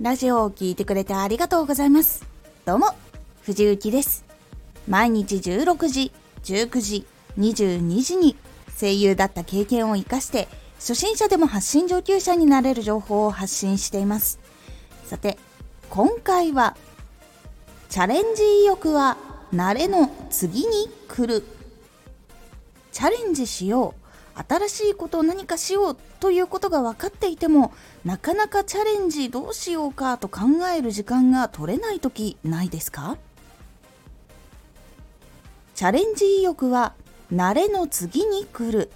ラジオを聴いてくれてありがとうございます。どうも、藤幸です。毎日16時、19時、22時に声優だった経験を活かして、初心者でも発信上級者になれる情報を発信しています。さて、今回は、チャレンジ意欲は慣れの次に来る。チャレンジしよう。新しいことを何かしようということが分かっていてもなかなかチャレンジどうしようかと考える時間が取れない時ないですか？チャレンジ意欲は慣れの次に来る。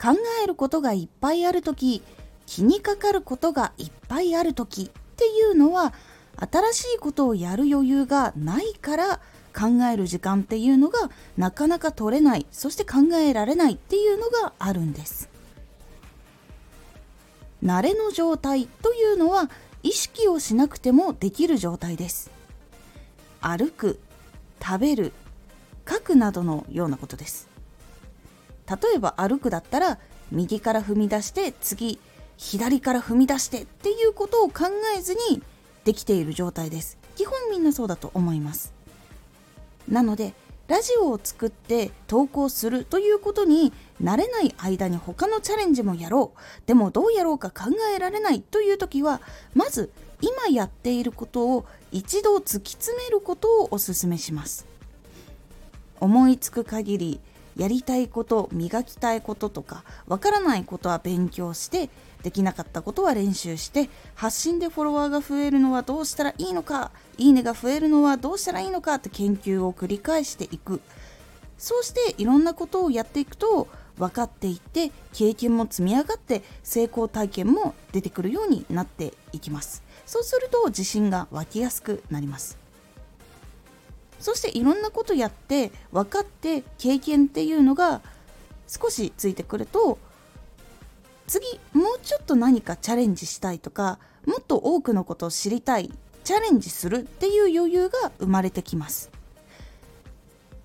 考えることがいっぱいある時気にかかることがいっぱいある時っていうのは新しいことをやる余裕がないから考える時間っていうのがなかなか取れないそして考えられないっていうのがあるんです。慣れの状態というのは意識をしなくてもできる状態です。歩く食べる書くなどのようなことです。例えば歩くだったら右から踏み出して次左から踏み出してっていうことを考えずにできている状態です。基本みんなそうだと思います。なのでラジオを作って投稿するということに慣れない間に他のチャレンジもやろう。でもどうやろうか考えられないという時はまず今やっていることを一度突き詰めることをおすすめします。思いつく限りやりたいこと磨きたいこととかわからないことは勉強してできなかったことは練習して発信でフォロワーが増えるのはどうしたらいいのかいいねが増えるのはどうしたらいいのかって研究を繰り返していく。そうしていろんなことをやっていくと分かっていって経験も積み上がって成功体験も出てくるようになっていきます。そうすると自信が湧きやすくなります。そしていろんなことやって分かって経験っていうのが少しついてくると次もうちょっと何かチャレンジしたいとかもっと多くのことを知りたいチャレンジするっていう余裕が生まれてきます。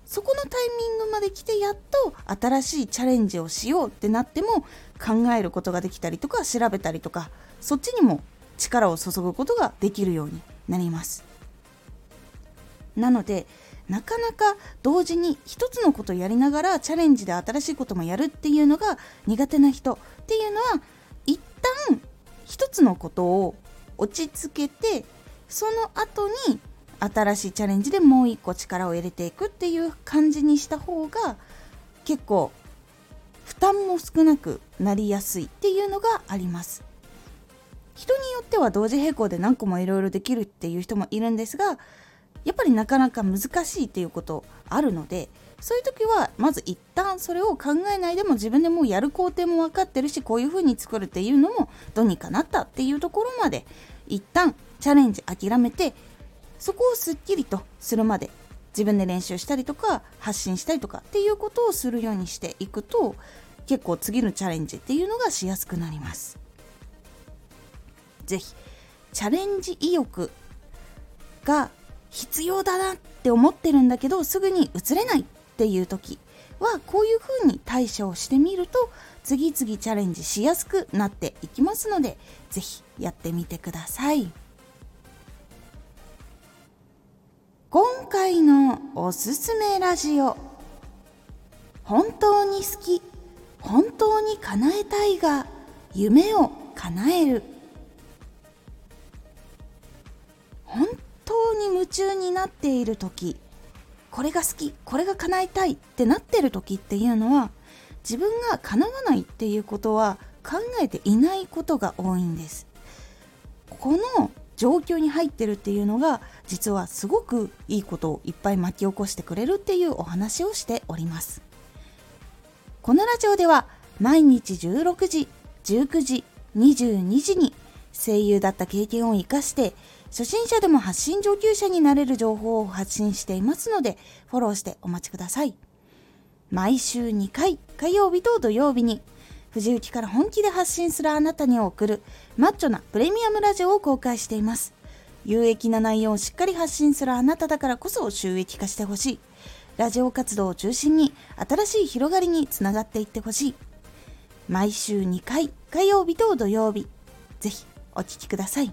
そこのタイミングまで来てやっと新しいチャレンジをしようってなっても考えることができたりとか調べたりとかそっちにも力を注ぐことができるようになります。なのでなかなか同時に一つのことやりながらチャレンジで新しいこともやるっていうのが苦手な人。っていうのは一旦一つのことを落ち着けてその後に新しいチャレンジでもう一個力を入れていくっていう感じにした方が結構負担も少なくなりやすいっていうのがあります。人によっては同時並行で何個もいろいろできるっていう人もいるんですがやっぱりなかなか難しいっていうことあるのでそういう時はまず一旦それを考えないでも自分でもうやる工程も分かってるしこういう風に作るっていうのもどうにかなったっていうところまで一旦チャレンジ諦めてそこをすっきりとするまで自分で練習したりとか発信したりとかっていうことをするようにしていくと結構次のチャレンジっていうのがしやすくなります。是非チャレンジ意欲が必要だなって思ってるんだけどすぐに移れないっていう時はこういう風に対処をしてみると次々チャレンジしやすくなっていきますので是非やってみてください。今回のおすすめラジオ。本当に好き本当に叶えたいが夢を叶える。中になっている時これが好きこれが叶えたいってなってる時っていうのは自分が叶わないっていうことは考えていないことが多いんです。この状況に入ってるっていうのが実はすごくいいことをいっぱい巻き起こしてくれるっていうお話をしております。このラジオでは毎日16時19時22時に声優だった経験を生かして初心者でも発信上級者になれる情報を発信していますので、フォローしてお待ちください。毎週2回、火曜日と土曜日に、藤雪から本気で発信するあなたに送るマッチョなプレミアムラジオを公開しています。有益な内容をしっかり発信するあなただからこそ収益化してほしい。ラジオ活動を中心に新しい広がりにつながっていってほしい。毎週2回、火曜日と土曜日。ぜひお聞きください。